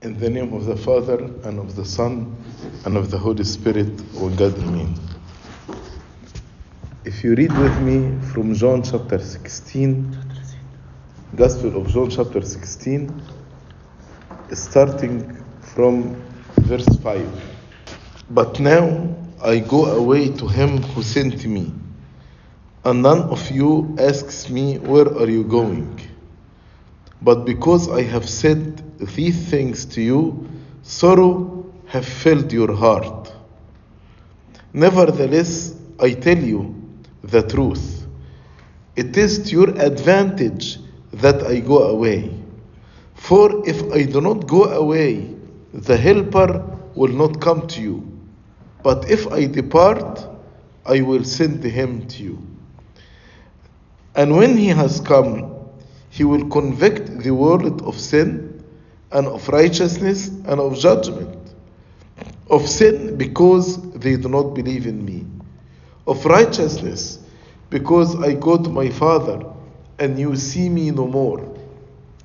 In the name of the Father, and of the Son, and of the Holy Spirit, one God, Amen. If you read with me from John chapter 16, Gospel of John chapter 16, starting from verse 5. But now I go away to him who sent me, and none of you asks me, Where are you going? But because I have said these things to you, sorrow have filled your heart. Nevertheless, I tell you the truth. It is to your advantage that I go away. For if I do not go away, the Helper will not come to you. But if I depart, I will send him to you. And when he has come, he will convict the world of sin and of righteousness and of judgment. Of sin because they do not believe in me. Of righteousness because I go to my Father and you see me no more.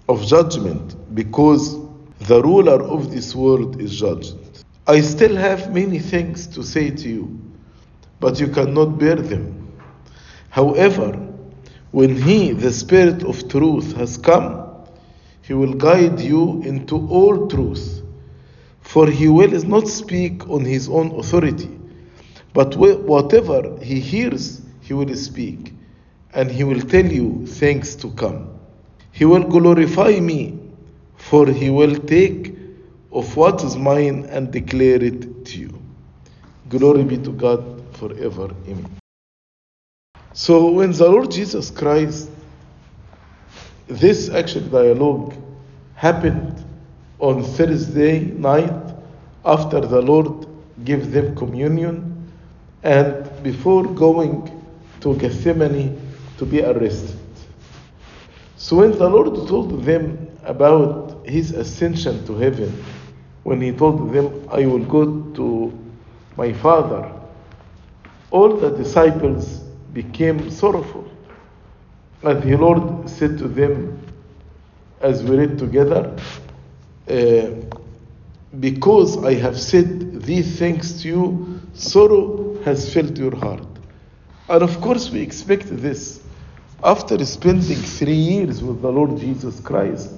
Of judgment because the ruler of this world is judged. I still have many things to say to you, but you cannot bear them. However, when He, the Spirit of truth, has come, He will guide you into all truth. For He will not speak on His own authority, but whatever He hears, He will speak, and He will tell you things to come. He will glorify me, for He will take of what is mine and declare it to you. Glory be to God forever. Amen. So when the Lord Jesus Christ, this actual dialogue happened on Thursday night after the Lord gave them communion and before going to Gethsemane to be arrested. So when the Lord told them about his ascension to heaven, when he told them, I will go to my Father, all the disciples became sorrowful. And the Lord said to them, as we read together, uh, Because I have said these things to you, sorrow has filled your heart. And of course, we expect this. After spending three years with the Lord Jesus Christ,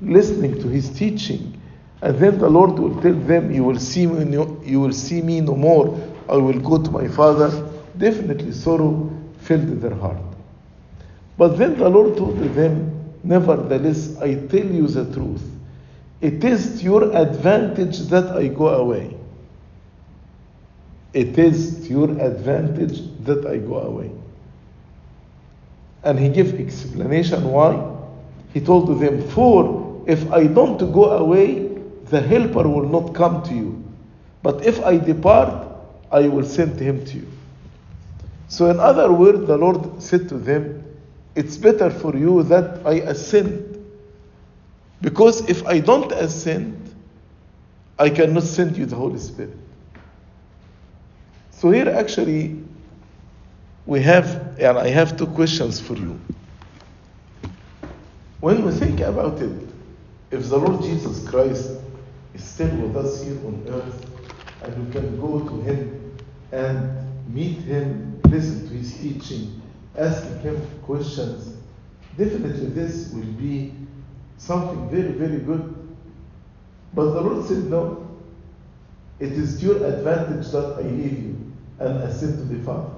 listening to his teaching, and then the Lord will tell them, You will see me no, you will see me no more, I will go to my Father. Definitely sorrow filled their heart. But then the Lord told them, Nevertheless, I tell you the truth. It is to your advantage that I go away. It is to your advantage that I go away. And he gave explanation why. He told them, For if I don't go away, the helper will not come to you. But if I depart, I will send him to you. So, in other words, the Lord said to them, It's better for you that I ascend. Because if I don't ascend, I cannot send you the Holy Spirit. So, here actually, we have, and I have two questions for you. When we think about it, if the Lord Jesus Christ is still with us here on earth, and we can go to Him and meet Him, listen to His teaching, asking Him questions, definitely this will be something very, very good. But the Lord said, No, it is to your advantage that I leave you and I ascend to the Father.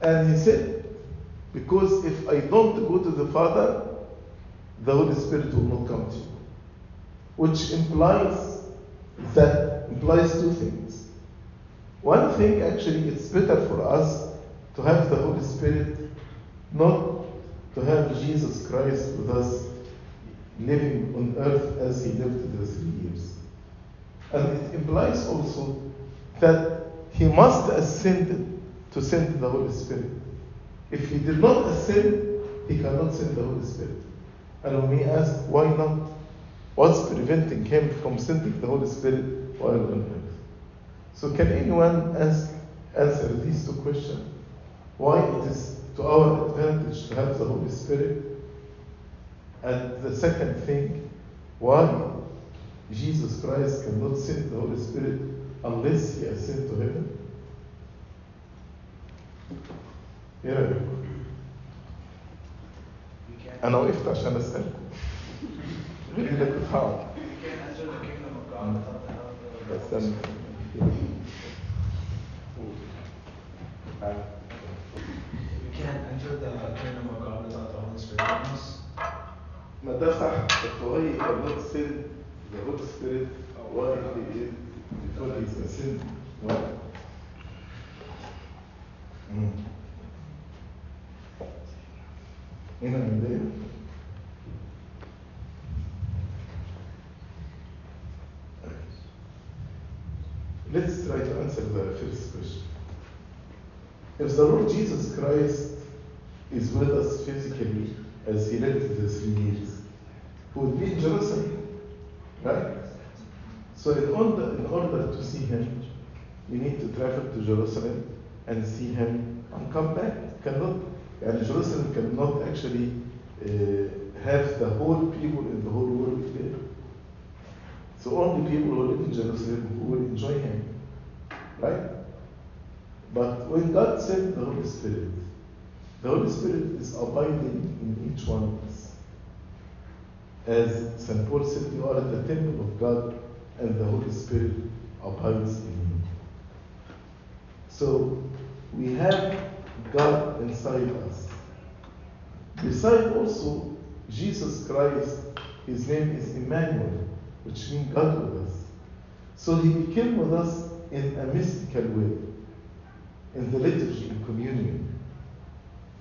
And He said, Because if I don't go to the Father, the Holy Spirit will not come to you. Which implies that implies two things. One thing actually it's better for us to have the Holy Spirit, not to have Jesus Christ with us living on earth as he lived the three years. And it implies also that he must ascend to send the Holy Spirit. If he did not ascend, he cannot send the Holy Spirit. And when we ask, why not? What's preventing him from sending the Holy Spirit while on earth? So, can anyone ask, answer these two questions? Why it is to our advantage to have the Holy Spirit? And the second thing, why Jesus Christ cannot send the Holy Spirit unless he ascend to heaven? ايه رايكم؟ We can't, انا وقفت عشان اسالكم غير كده كنت هقعد كان أنشد بين مقابلة تونس في تونس مدرسة الطوائي الروت سيد الروت سبيريت واحد في الفوليس سيد واحد هنا من If the Lord Jesus Christ is with us physically as he lived the three years, he would be in Jerusalem, right? So in order, in order to see him, we need to travel to Jerusalem and see him and come back. Cannot, and Jerusalem cannot actually uh, have the whole people in the whole world there. So only people who live in Jerusalem who will enjoy him, right? But when God sent the Holy Spirit, the Holy Spirit is abiding in each one of us. As St. Paul said, you are the temple of God, and the Holy Spirit abides in you. So we have God inside us. Beside also Jesus Christ, his name is Emmanuel, which means God with us. So he became with us in a mystical way, in the liturgy, in communion.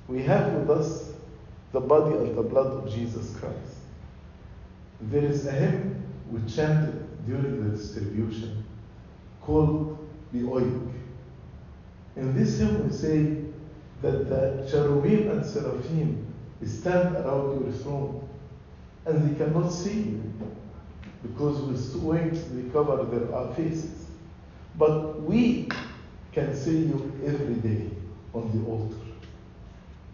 We have with us the body and the blood of Jesus Christ. There is a hymn we chanted during the distribution called the Oik. In this hymn we say that the cherubim and seraphim stand around your throne and they cannot see you because with wings they cover their faces. But we can see you every day on the altar.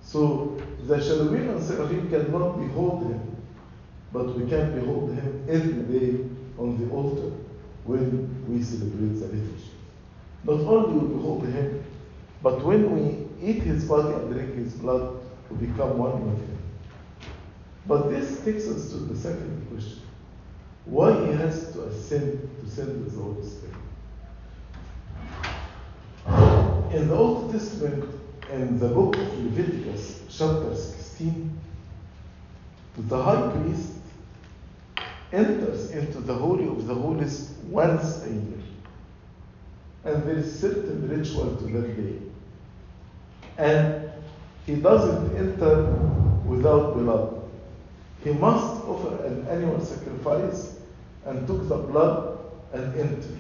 So the cherubim and seraphim cannot behold him, but we can behold him every day on the altar when we celebrate the liturgy. Not only we behold him, but when we eat his body and drink his blood, we become one with him. But this takes us to the second question. Why he has to ascend to send the Holy Spirit? In the Old Testament, in the book of Leviticus, chapter 16, the high priest enters into the Holy of the Holies once a year. And there is certain ritual to that day. And he doesn't enter without blood. He must offer an annual sacrifice and took the blood and enter.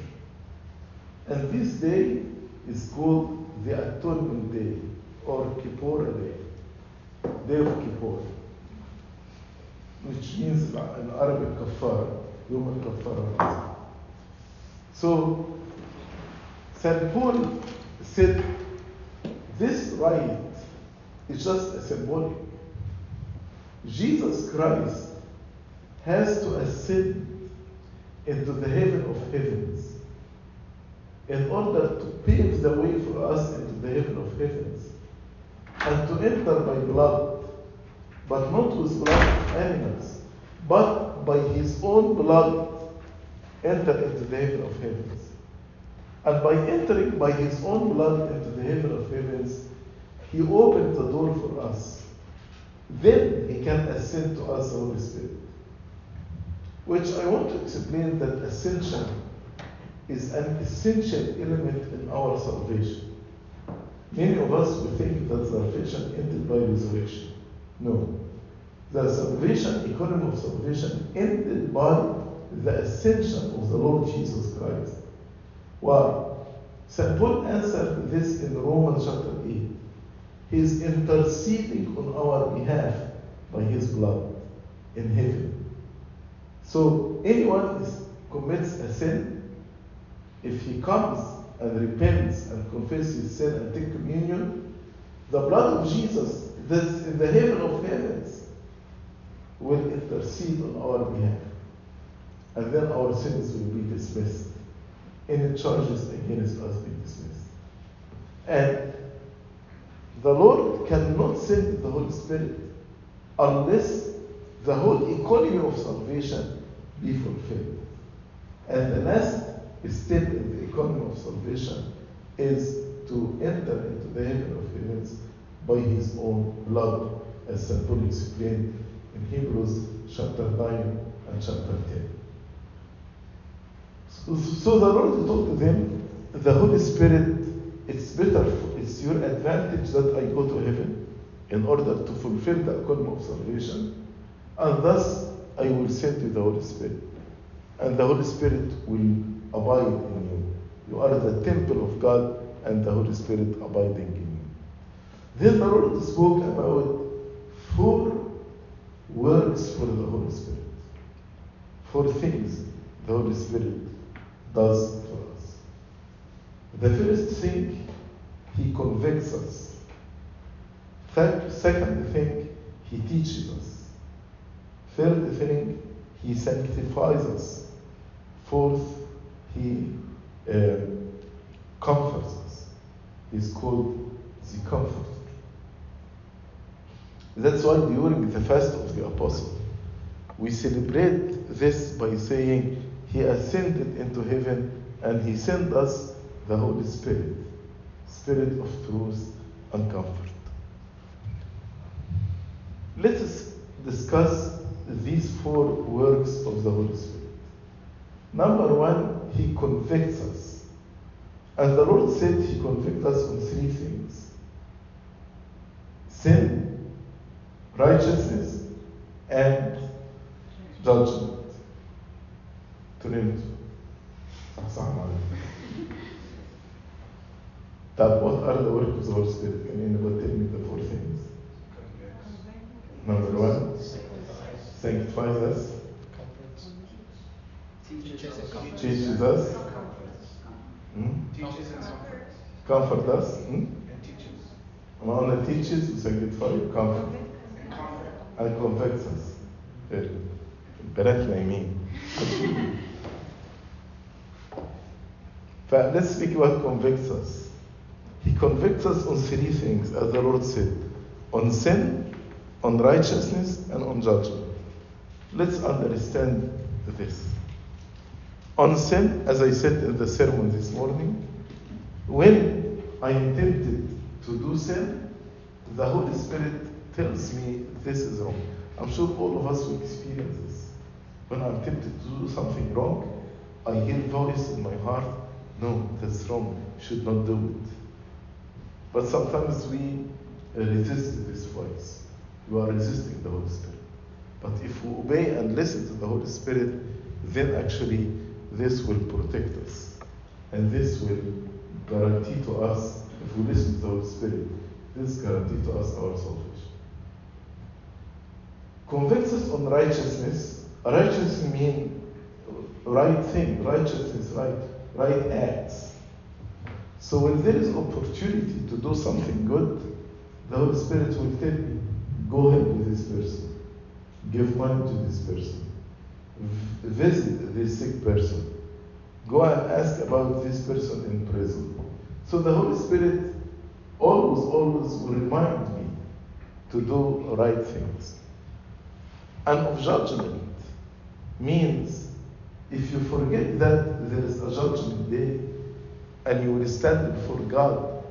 And this day is called the Atonement Day or Kippur Day, Day of Kippur, which means in Arabic kafar, Yom al So St. Paul said this rite is just a symbolic. Jesus Christ has to ascend into the heaven of heavens in order to pave the way for us into the heaven of heavens and to enter by blood, but not with blood of animals, but by his own blood enter into the heaven of heavens. And by entering by his own blood into the heaven of heavens, he opened the door for us. Then he can ascend to us the Holy Spirit. Which I want to explain that ascension is an essential element in our salvation. Many of us will think that salvation ended by resurrection. No. The salvation, economy of salvation, ended by the ascension of the Lord Jesus Christ. Why? St. Paul answered this in Romans chapter 8. He is interceding on our behalf by his blood in heaven. So anyone is, commits a sin, if he comes and repents and confesses his sin and take communion, the blood of Jesus that's in the heaven of heavens will intercede on our behalf. And then our sins will be dismissed. Any charges against us be dismissed. And the Lord cannot send the Holy Spirit unless the whole economy of salvation be fulfilled. And the last step in the economy of salvation is to enter into the heaven of heavens by his own blood, as St. Paul explained in Hebrews chapter 9 and chapter 10. So, so the Lord told to them, the Holy Spirit, it's better, it's your advantage that I go to heaven in order to fulfill the economy of salvation, and thus I will send you the Holy Spirit. And the Holy Spirit will abide in you. You are the temple of God, and the Holy Spirit abiding in you. Then the Lord spoke about four works for the Holy Spirit. Four things the Holy Spirit does for us. The first thing, He convicts us. Second thing, He teaches us. Third thing, He sanctifies us. Fourth, He uh, comforts us. He's called the Comforter. That's why during the fast of the apostle, we celebrate this by saying he ascended into heaven and he sent us the Holy Spirit, Spirit of truth and comfort. Let us discuss these four works of the Holy Spirit. Number one, he convicts us. And the Lord said he convicts us on three things sin, righteousness, and judgment. Trinity. Assalamu alaikum. That what are the works of the Holy Spirit? Can anybody tell me the four things? Number one, sanctifies us, Teaches and comforts. teaches us, hmm? Teaches and comforts with us? Hmm? And teaches. Among the teachers who sang it for you, comfort. And comforts us. Better than me. But let's speak about convicts us. He convicts us on three things, as the Lord said on sin, on righteousness, and on judgment. Let's understand this. On sin, as I said in the sermon this morning, when I am tempted to do sin, the Holy Spirit tells me this is wrong. I'm sure all of us will experience this. When I'm tempted to do something wrong, I hear a voice in my heart, no, that's wrong, should not do it. But sometimes we resist this voice. You are resisting the Holy Spirit. But if we obey and listen to the Holy Spirit, then actually this will protect us. And this will guarantee to us, if we listen to the Holy Spirit, this guarantee to us our salvation. Convicts us on righteousness. Righteousness means right thing, righteousness, right, right acts. So when there is opportunity to do something good, the Holy Spirit will tell me, go help this person, give money to this person, visit this sick person, go and ask about this person in prison. So the Holy Spirit always, always will remind me to do right things. And of judgment means if you forget that there is a judgment day and you will stand before God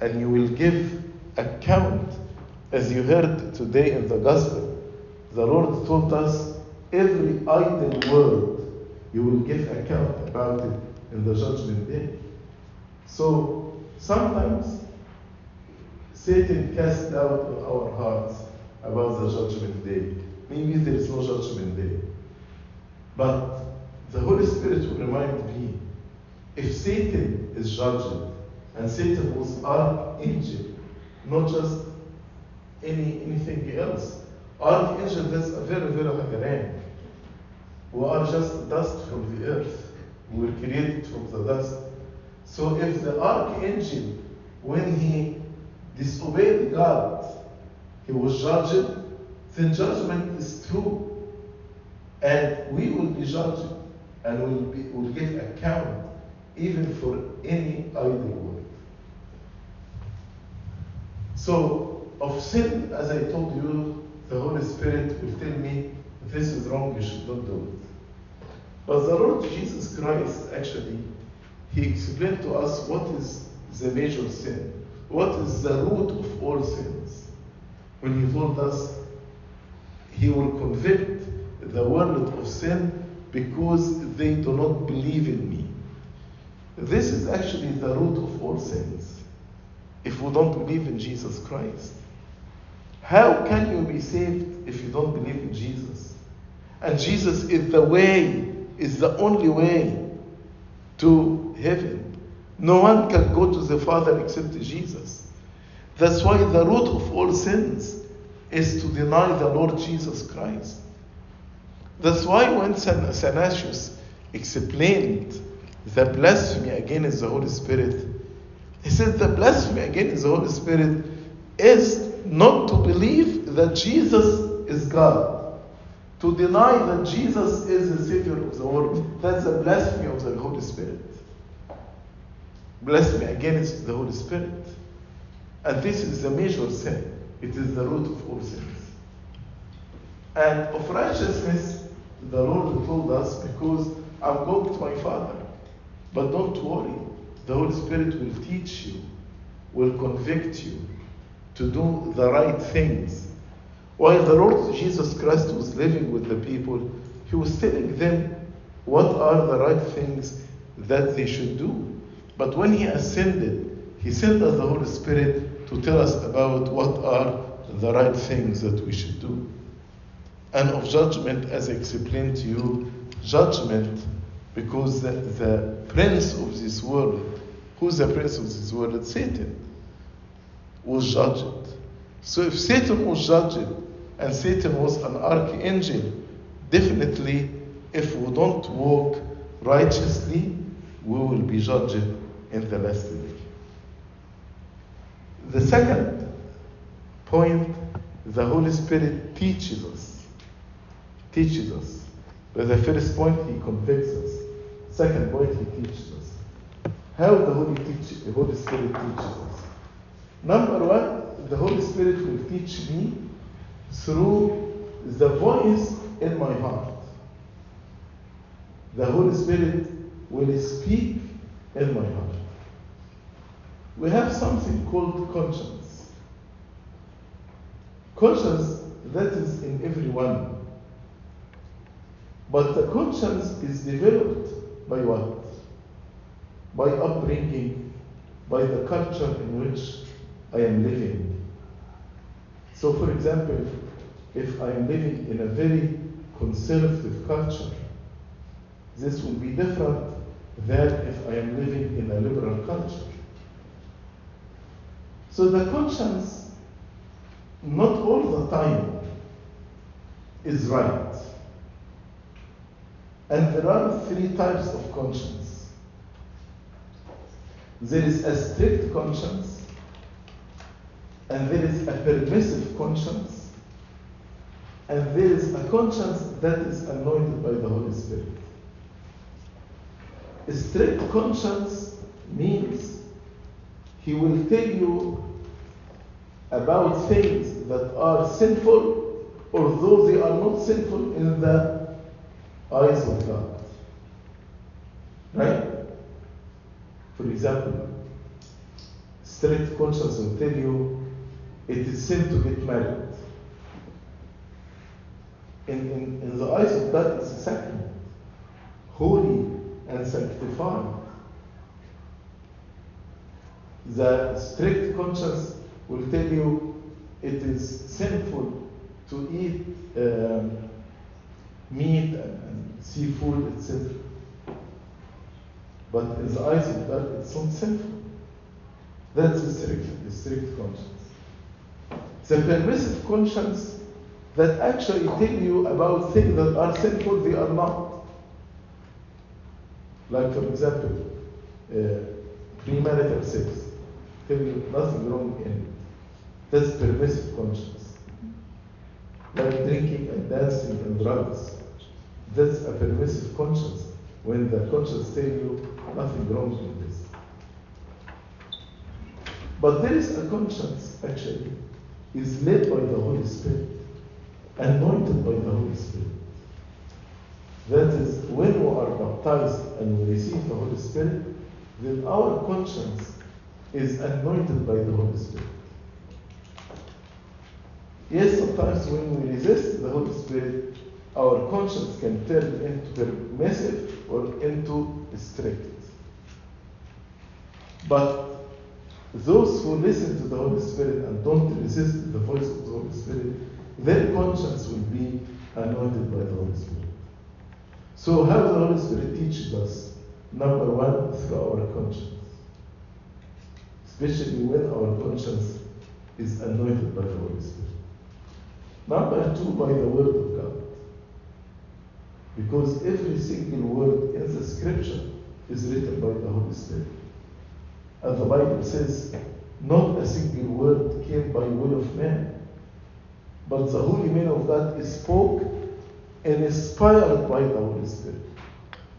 and you will give account, as you heard today in the gospel, the Lord told us every idle word you will give account about it in the judgment day. So sometimes Satan casts doubt on our hearts about the judgment day. Maybe there is no judgment day. But the Holy Spirit will remind me if Satan is judged, and Satan was archangel, not just any anything else. Archangel, that's a very, very high rank. We are just dust from the earth. We were created from the dust. So if the archangel, when he disobeyed God, he was judged, then judgment is true. And we will be judged and will, be, will give account even for any idle word. So, of sin, as I told you, the Holy Spirit will tell me, this is wrong, you should not do it. But the Lord Jesus Christ, actually, He explained to us what is the major sin, what is the root of all sins. When He told us He will convict the world of sin because they do not believe in me. This is actually the root of all sins. If we don't believe in Jesus Christ, how can you be saved if you don't believe in Jesus? And Jesus is the way, is the only way to heaven. No one can go to the Father except Jesus. That's why the root of all sins is to deny the Lord Jesus Christ. That's why when San Athanasius explained the blasphemy against the Holy Spirit, he said the blasphemy against the Holy Spirit is not to believe that Jesus is God, to deny that Jesus is the Savior of the world. That's a blasphemy of the Holy Spirit. Blasphemy against the Holy Spirit. And this is the major sin. It is the root of all sins. And of righteousness, the Lord told us, because I'm going to my Father. But don't worry, the Holy Spirit will teach you, will convict you to do the right things. While the Lord Jesus Christ was living with the people, He was telling them what are the right things that they should do. But when He ascended, He sent us the Holy Spirit to tell us about what are the right things that we should do. And of judgment, as I explained to you, judgment because the, the prince of this world, who's the prince of this world? Satan, was judged. So if Satan was judged and Satan was an archangel, definitely if we don't walk righteously, we will be judged in the last day. The second point, the Holy Spirit teaches us. Teaches us. But the first point, He convicts us. Second point, He teaches us. How the Holy, teach, the Holy Spirit teaches us. Number one, the Holy Spirit will teach me through the voice in my heart. The Holy Spirit will speak in my heart. We have something called conscience. Conscience that is in everyone. But the conscience is developed by what? By upbringing, by the culture in which I am living. So, for example, if I am living in a very conservative culture, this will be different than if I am living in a liberal culture. So the conscience, not all the time, is right. And there are three types of conscience. There is a strict conscience, and there is a permissive conscience, and there is a conscience that is anointed by the Holy Spirit. A strict conscience means he will tell you about things that are sinful, although they are not sinful in the eyes of God. Right? For example, strict conscience will tell you it is sin to get married. In, in, in the eyes of God, it's a sacrament, holy and sanctified. The strict conscience will tell you it is sinful to eat um, meat and, and seafood, etc. But in the eyes of God, it's not sinful. That's the strict, the strict conscience. The permissive conscience that actually tell you about things that are sinful, they are not. Like, for example, uh, premarital sex. Tell you nothing wrong in it. That's permissive conscience. like drinking and dancing and drugs. That's a permissive conscience when the conscience tells you nothing wrong with this. But there is a conscience actually is led by the Holy Spirit, anointed by the Holy Spirit. That is, when we are baptized and we receive the Holy Spirit, then our conscience is anointed by the Holy Spirit. Yes, sometimes when we resist the Holy Spirit, our conscience can turn into permissive or into strict. But those who listen to the Holy Spirit and don't resist the voice of the Holy Spirit, their conscience will be anointed by the Holy Spirit. So, how the Holy Spirit teaches us? Number one, through our conscience. Especially when our conscience is anointed by the Holy Spirit. Number two, by the Word of God. Because every single word in the Scripture is written by the Holy Spirit. And the Bible says, not a single word came by will of man, but the holy man of God spoke and inspired by the Holy Spirit.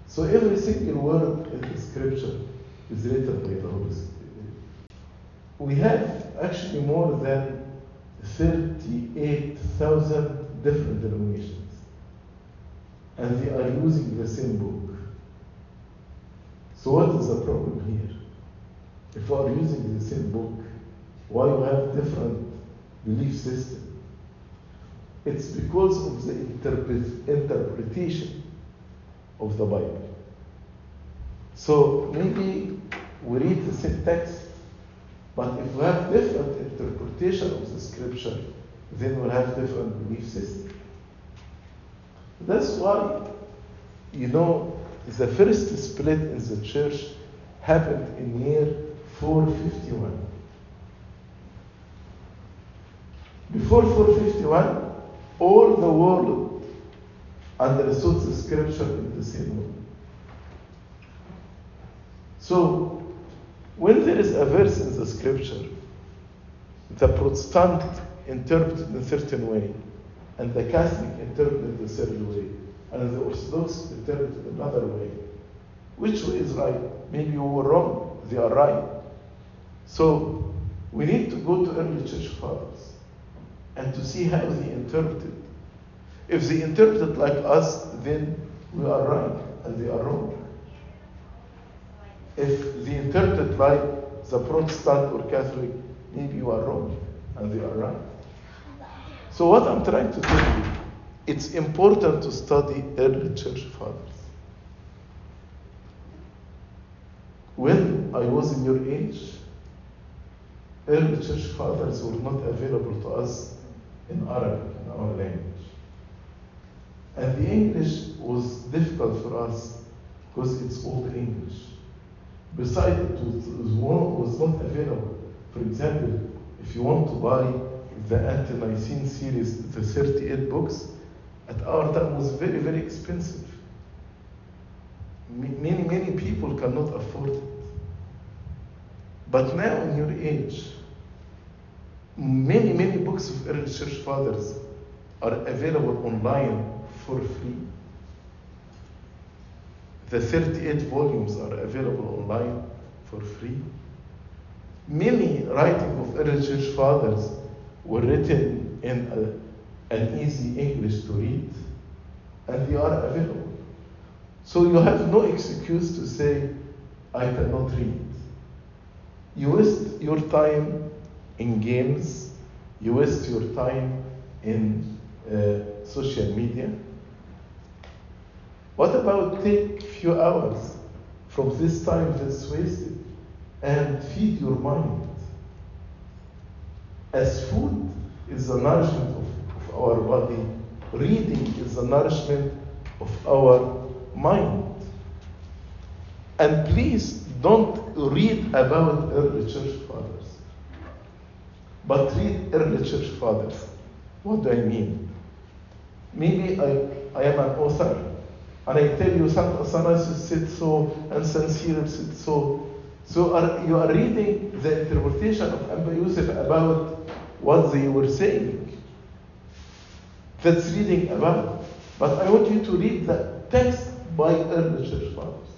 So every single word in the scripture is written by the Holy Spirit. We have actually more than 38,000 different denominations, and they are using the same book. So what is the problem here? If we are using the same book, why you have different belief system? It's because of the interpret- interpretation of the Bible. So maybe we read the same text, but if we have different interpretation of the scripture, then we'll have different belief system. That's why, you know, the first split in the church happened in year 451. Before 451, all the world understood the scripture in the same way. So, when there is a verse in the scripture, the Protestant interpreted in a certain way, and the Catholic interpreted in a certain way, and the Orthodox interpreted another way. Which way is right? Maybe you were wrong, they are right. So, we need to go to early church fathers and to see how they interpreted. If they interpret like us, then we are right and they are wrong. If they interpret like the Protestant or Catholic, maybe you are wrong and they are right. So, what I'm trying to tell you, it's important to study early church fathers. When I was in your age, early church fathers were not available to us in Arabic, in our language. And the English was difficult for us because it's old English. Besides, it was, was not available. For example, if you want to buy the Ante-Nicene series, the 38 books, at our time was very, very expensive. Many, many people cannot afford it. But now in your age, many, many books of early church fathers are available online for free. The 38 volumes are available online for free. Many writings of early church fathers were written in a, an easy English to read, and they are available. So you have no excuse to say, I cannot read. You waste your time in games, you waste your time in uh, social media. What about take few hours from this time that's wasted and feed your mind? As food is the nourishment of, of our body, reading is the nourishment of our mind. And please don't read about early church fathers, but read early church fathers. What do I mean? Maybe I, I am an author and I tell you Saint Athanasius said so and Saint Cyril said so. So are, you are reading the interpretation of Abba Yusuf about what they were saying. That's reading about. But I want you to read the text by early church fathers.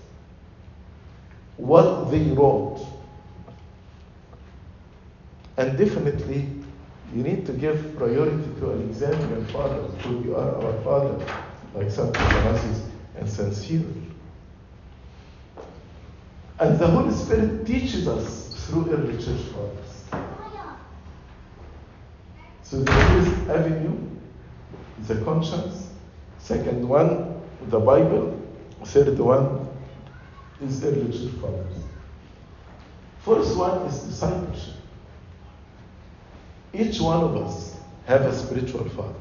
What they wrote. And definitely, you need to give priority to Alexandrian fathers, who you are our fathers, like Saint Athanasius and Saint Cyril. And the Holy Spirit teaches us through early church fathers. So the first avenue, is the conscience. Second one, the Bible. Third one is early church fathers. First one is discipleship. Each one of us have a spiritual father.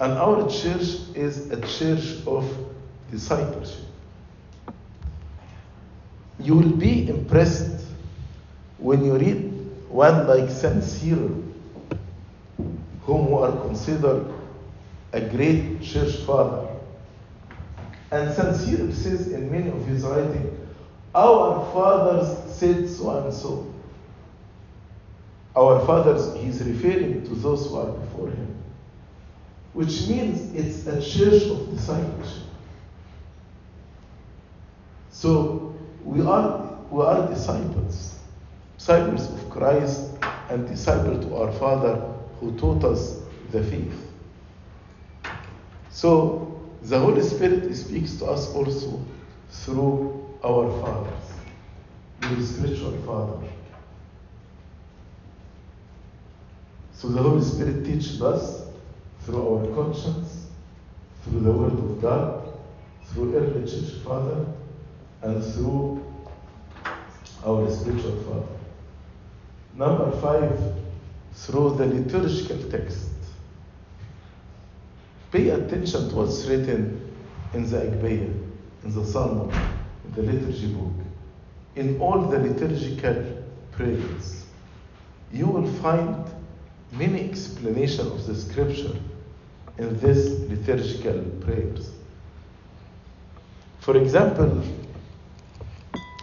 And our church is a church of discipleship. You will be impressed when you read one like Saint Cyril, whom we are considered a great church father. And Saint Cyril says in many of his writings, Our fathers said so and so. Our fathers, he's referring to those who are before him, which means it's a church of discipleship. So we are, we are disciples, disciples of Christ and disciples to our Father who taught us the faith. So the Holy Spirit speaks to us also through our fathers, your spiritual father. So the Holy Spirit teaches us through our conscience, through the Word of God, through early church father, and through our spiritual father. Number five, through the liturgical text. Pay attention to what's written in the Agpeya, in the Psalm, in the liturgy book, in all the liturgical prayers. You will find many explanations of the scripture in these liturgical prayers. For example,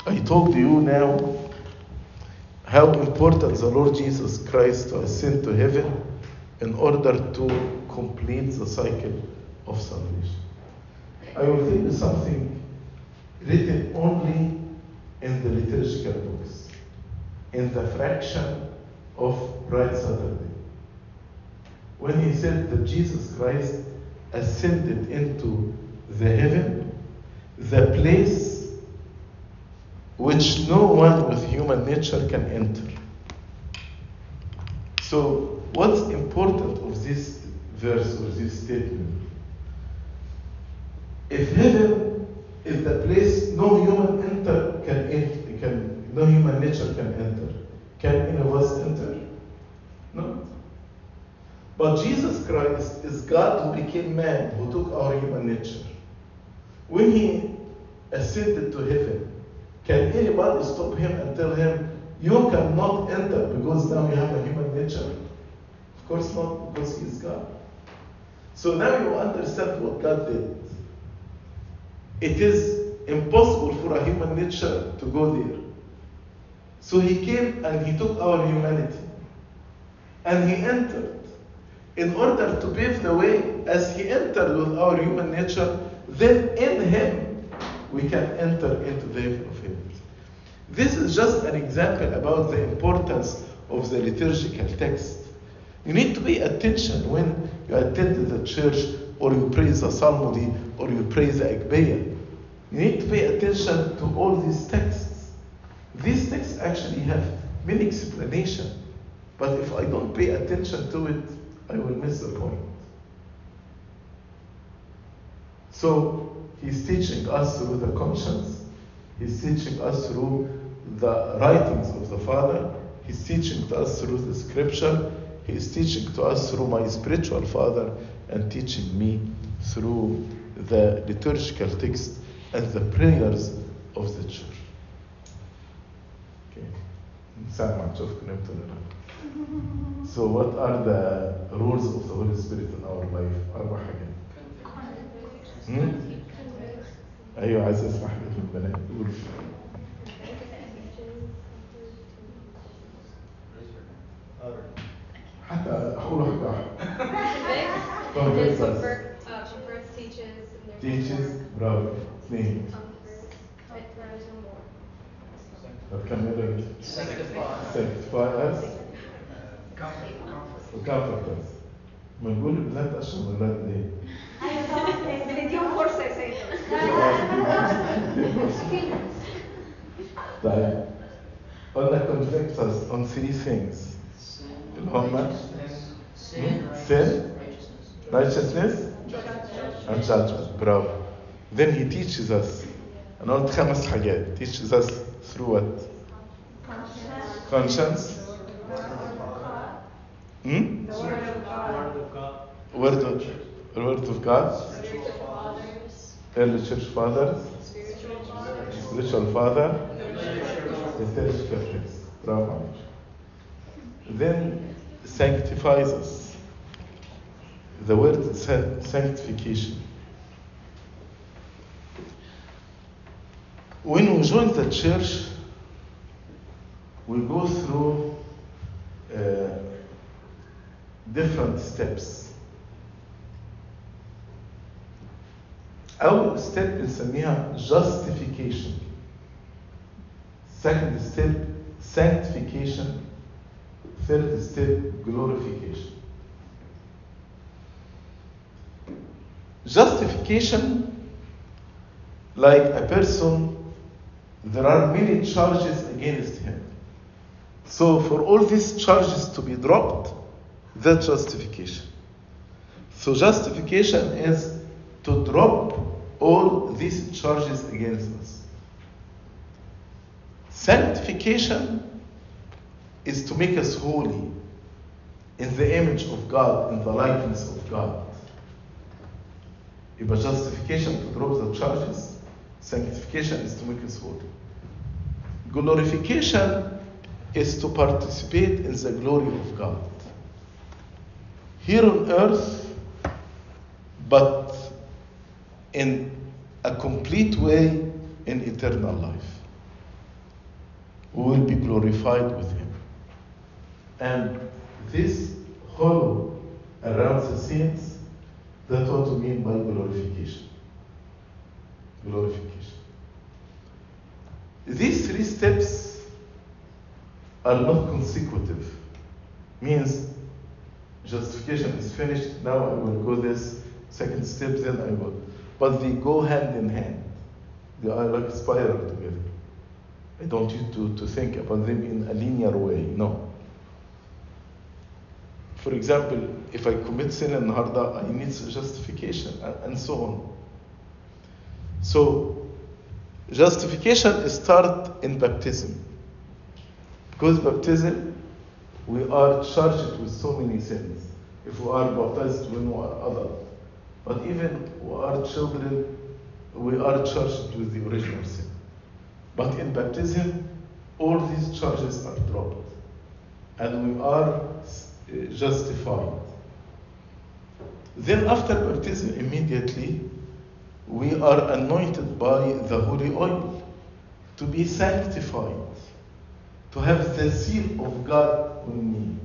I told you now how important the Lord Jesus Christ to ascend to heaven in order to complete the cycle of salvation. I will tell you something written only in the liturgical books, in the fraction of Bright Saturday. When he said that Jesus Christ ascended into the heaven, the place which no one with human nature can enter. So, what's important of this verse or this statement? If heaven is the place no human enter can can no human nature can enter, can any of us enter? But Jesus Christ is God who became man, who took our human nature. When he ascended to heaven, can anybody stop him and tell him, you cannot enter because now you have a human nature? Of course not, because he is God. So now you understand what God did. It is impossible for a human nature to go there. So he came and he took our humanity. And he entered. In order to pave the way, as he entered with our human nature, then in him we can enter into the heaven of heavens. This is just an example about the importance of the liturgical text. You need to pay attention when you attend the church or you praise the psalmody or you praise the Agpeya. You need to pay attention to all these texts. These texts actually have many explanations, but if I don't pay attention to it, I will miss the point. So he's teaching us through the conscience, he's teaching us through the writings of the Father, he's teaching to us through the scripture, he's teaching to us through my spiritual father, and teaching me through the liturgical text and the prayers of the church. Okay. سامع تشوفكم امتى ولا لا؟ So what are the rules of the Holy Spirit in our life؟ أربع حاجات. هم؟ أيوه عايز أسمع حاجات من البنات قول. حتى أقول واحدة واحدة. converts us convert, uh, converts, teaches, and there's teaches more. برافو اثنين Comforts, but there's no more. طب كملوا sanctify us وcomfort us ما نقول البنات عشان الولاد ليه؟ ايوه طبعا بنديهم فرصه يا سيدي طيب قلنا convict us on three things اللي هما sin, righteousness and judgment برافو then he teaches us انا قلت خمس حاجات teaches us through what conscience Hmm? The Word of God. the word of God. Spiritual fathers. Early church father. Spiritual father. Spiritual father. The third scripture. Bravo. Then sanctifies us. The word sanctification. When we join the church, we go through uh, different steps أول step بنسميها justification second step sanctification third step glorification justification like a person there are many charges against him so for all these charges to be dropped that's justification so justification is to drop all these charges against us sanctification is to make us holy in the image of God, in the likeness of God. A justification to drop the charges, sanctification is to make us holy. Glorification is to participate in the glory of God. Here on earth, but in a complete way in eternal life. We will be glorified with Him. And this halo around the saints, that's what we mean by glorification. Glorification. These three steps are not consecutive. Means justification is finished. Now I will go this second step, then I will. But they go hand in hand. They are like a spiral together. I don't need to, to think about them in a linear way. No. For example, if I commit sin in Harda, I need justification and, and so on. So justification starts in baptism. Because baptism we are charged with so many sins. If we are baptized when we are adult. But even we are children, we are charged with the original sin. But in baptism, all these charges are dropped. And we are uh, justified. Then after baptism, immediately, we are anointed by the holy oil to be sanctified, to have the seal of God on me.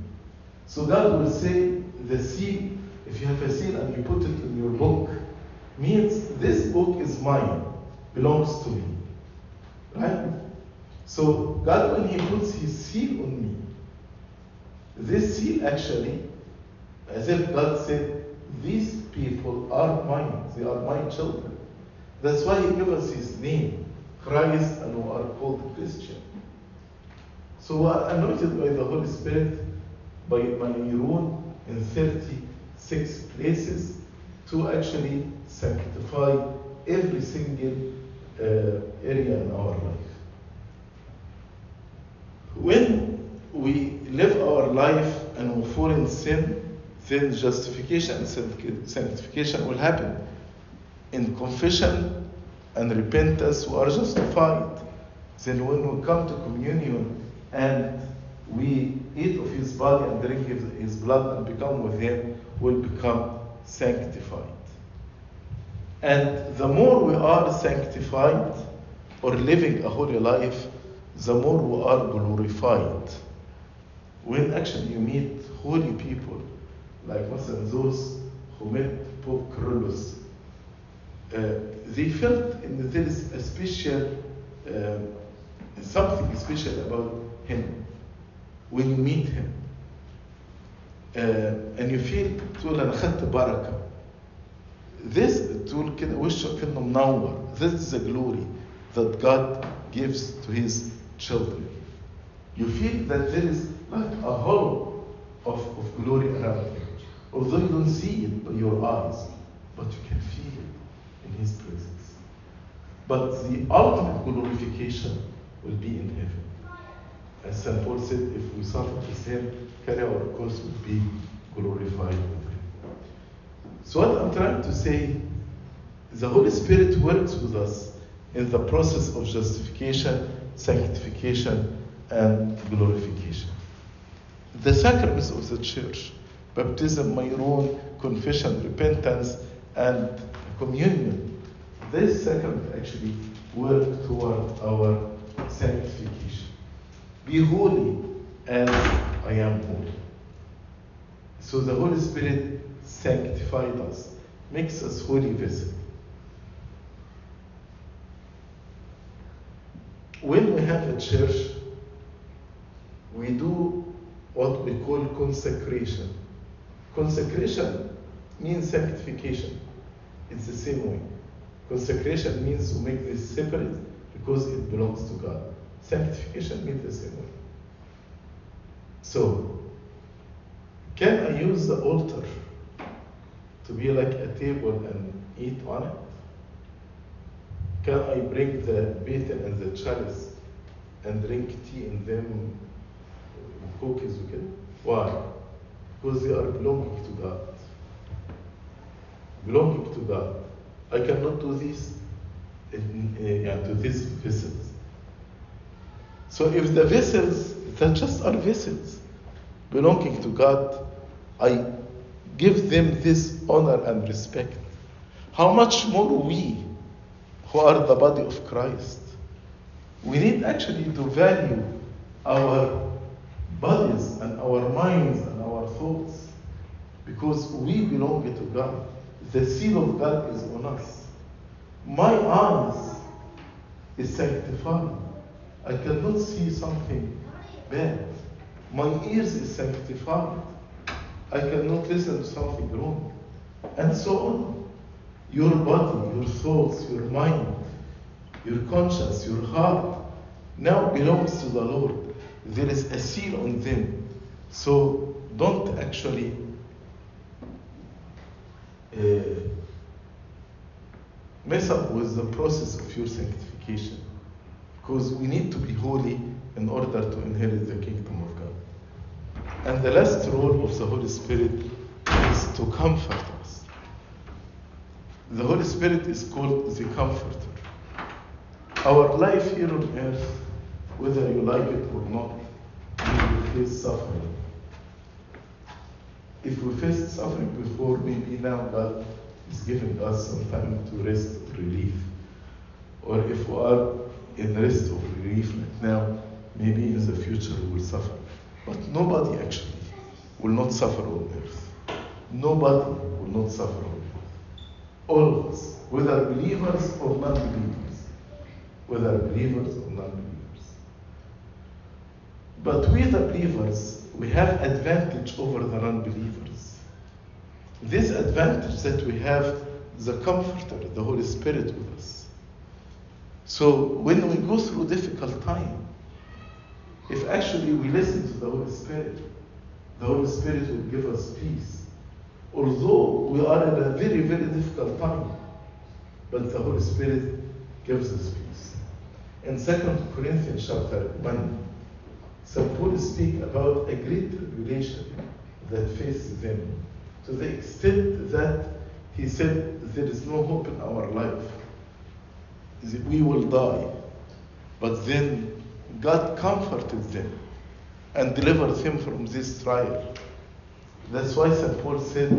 So God will say, the seal, if you have a seal and you put it in your book, means this book is mine, belongs to me. Right? So God, when He puts His seal on me, this seal actually, as if God said, these people are mine, they are my children. That's why He gave us His name, Christ, and we are called Christian. So we are anointed by the Holy Spirit by myron in 36 places to actually sanctify every single uh, area in our life. When we live our life and we fall in sin, then justification and sanctification will happen. In confession and repentance, we are justified. Then when we come to communion and we eat of his body and drink his, his blood and become with him, will become sanctified. And the more we are sanctified or living a holy life, the more we are glorified. When actually you meet holy people, like مثلا those who met Pope Kyrillos, uh, they felt in this a special, uh, um, something special about him when you meet him uh, and you feel تقول انا خدت بركه this تقول كده وشك كده منور. This is the glory that God gives to his children. You feel that there is like a halo of, of glory around you. Although you don't see it by your eyes but you can feel it in his presence. But the ultimate glorification will be in heaven. As St. Paul said, if we suffer with Him, carry our will be glorified. So, what I'm trying to say, the Holy Spirit works with us in the process of justification, sanctification, and glorification. The sacraments of the church, baptism, myron, confession, repentance, and communion, this sacrament actually work toward our sanctification. Be holy as I am holy. So the Holy Spirit sanctified us, makes us holy vessel. When we have a church, we do what we call consecration. Consecration means sanctification. It's the same way. Consecration means to make this separate because it belongs to God. Sanctification means the same way. So, can I use the altar to be like a table and eat on it? Can I bring the basin and the chalice and drink tea in them, cookies okay? Why? Because they are belonging to God. Belonging to God. I cannot do this in, in, yeah, to these vessels. So if the vessels, they just are vessels belonging to God, I give them this honor and respect. How much more we, who are the body of Christ, we need actually to value our bodies and our minds and our thoughts because we belong to God. The seal of God is on us. My eyes is sanctified. I cannot see something bad. My ears is sanctified. I cannot listen to something wrong. And so on. Your body, your thoughts, your mind, your conscience, your heart now belongs to the Lord. There is a seal on them. So don't actually uh, mess up with the process of your sanctification. Because we need to be holy in order to inherit the kingdom of God. And the last role of the Holy Spirit is to comfort us. The Holy Spirit is called the Comforter. Our life here on earth, whether you like it or not, we will face suffering. If we faced suffering before, maybe now God is giving us some time to rest, relief. Or if we are in the rest of relief right now, maybe in the future we will suffer. But nobody actually will not suffer on earth. Nobody will not suffer on earth. All of us, whether believers or non believers. Whether believers or non believers. But we, the believers, we have advantage over the non believers. This advantage that we have the Comforter, the Holy Spirit with us. So when we go through difficult time, if actually we listen to the Holy Spirit, the Holy Spirit will give us peace. Although we are in a very, very difficult time, but the Holy Spirit gives us peace. In 2 Corinthians chapter 1, St. Paul speaks about a great tribulation that faces them to the extent that he said there is no hope in our life. We will die. But then God comforted them and delivered them from this trial. That's why St. Paul said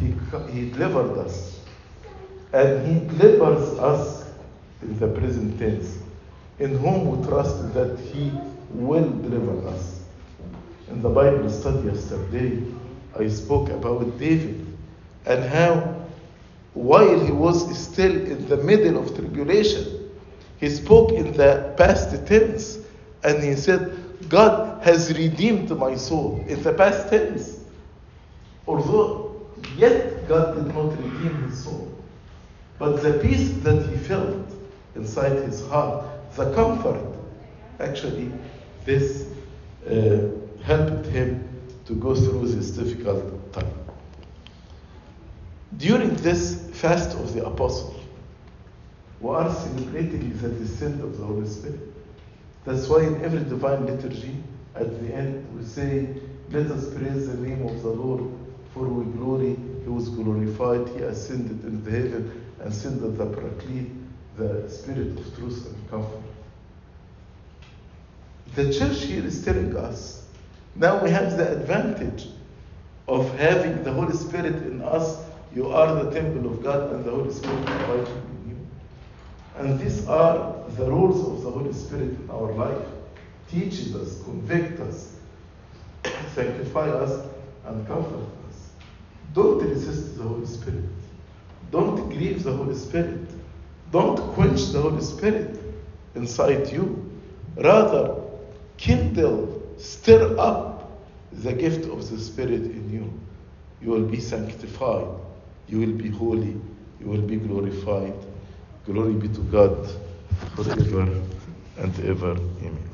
he, he delivered us. And he delivers us in the present tense, in whom we trust that he will deliver us. In the Bible study yesterday, I spoke about David and how while he was still in the middle of tribulation, he spoke in the past tense and he said, God has redeemed my soul in the past tense. Although yet God did not redeem his soul. But the peace that he felt inside his heart, the comfort, actually, this uh, helped him to go through this difficult time. During this fast of the apostle, we are celebrating the descent of the Holy Spirit. That's why in every divine liturgy, at the end, we say, Let us praise the name of the Lord, for we glory, He was glorified, He ascended into heaven, and sent the Paraclete, the Spirit of truth and comfort. The church here is telling us now we have the advantage of having the Holy Spirit in us. You are the temple of God, and the Holy Spirit abides in you. And these are the rules of the Holy Spirit in our life. Teaches us, convict us, sanctify us, and comfort us. Don't resist the Holy Spirit. Don't grieve the Holy Spirit. Don't quench the Holy Spirit inside you. Rather, kindle, stir up the gift of the Spirit in you. You will be sanctified. You will be holy. You will be glorified. Glory be to God forever and ever. Amen.